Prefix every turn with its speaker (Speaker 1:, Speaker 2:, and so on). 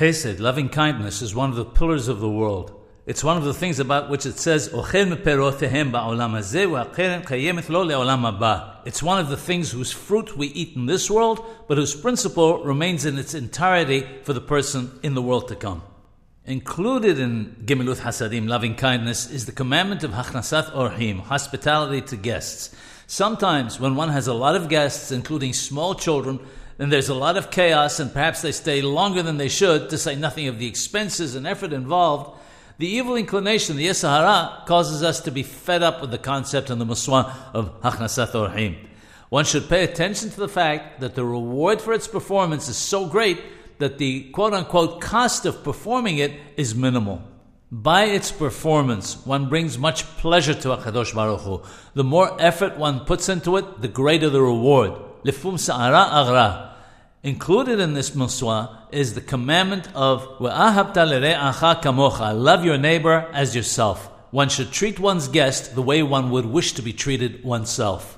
Speaker 1: Hesed, loving kindness, is one of the pillars of the world. It's one of the things about which it says, It's one of the things whose fruit we eat in this world, but whose principle remains in its entirety for the person in the world to come. Included in Gemilut Hasadim, loving kindness, is the commandment of Hachnasat Orhim, hospitality to guests. Sometimes, when one has a lot of guests, including small children, then there's a lot of chaos, and perhaps they stay longer than they should, to say nothing of the expenses and effort involved. The evil inclination, the Yetzer Hara, causes us to be fed up with the concept and the muswa of Hachnasat Orhim. One should pay attention to the fact that the reward for its performance is so great that the quote unquote cost of performing it is minimal. By its performance, one brings much pleasure to Akadosh Baruch Hu. The more effort one puts into it, the greater the reward. Lifum sa'ara agra. Included in this muswa is the commandment of kamocha, love your neighbor as yourself. One should treat one's guest the way one would wish to be treated oneself.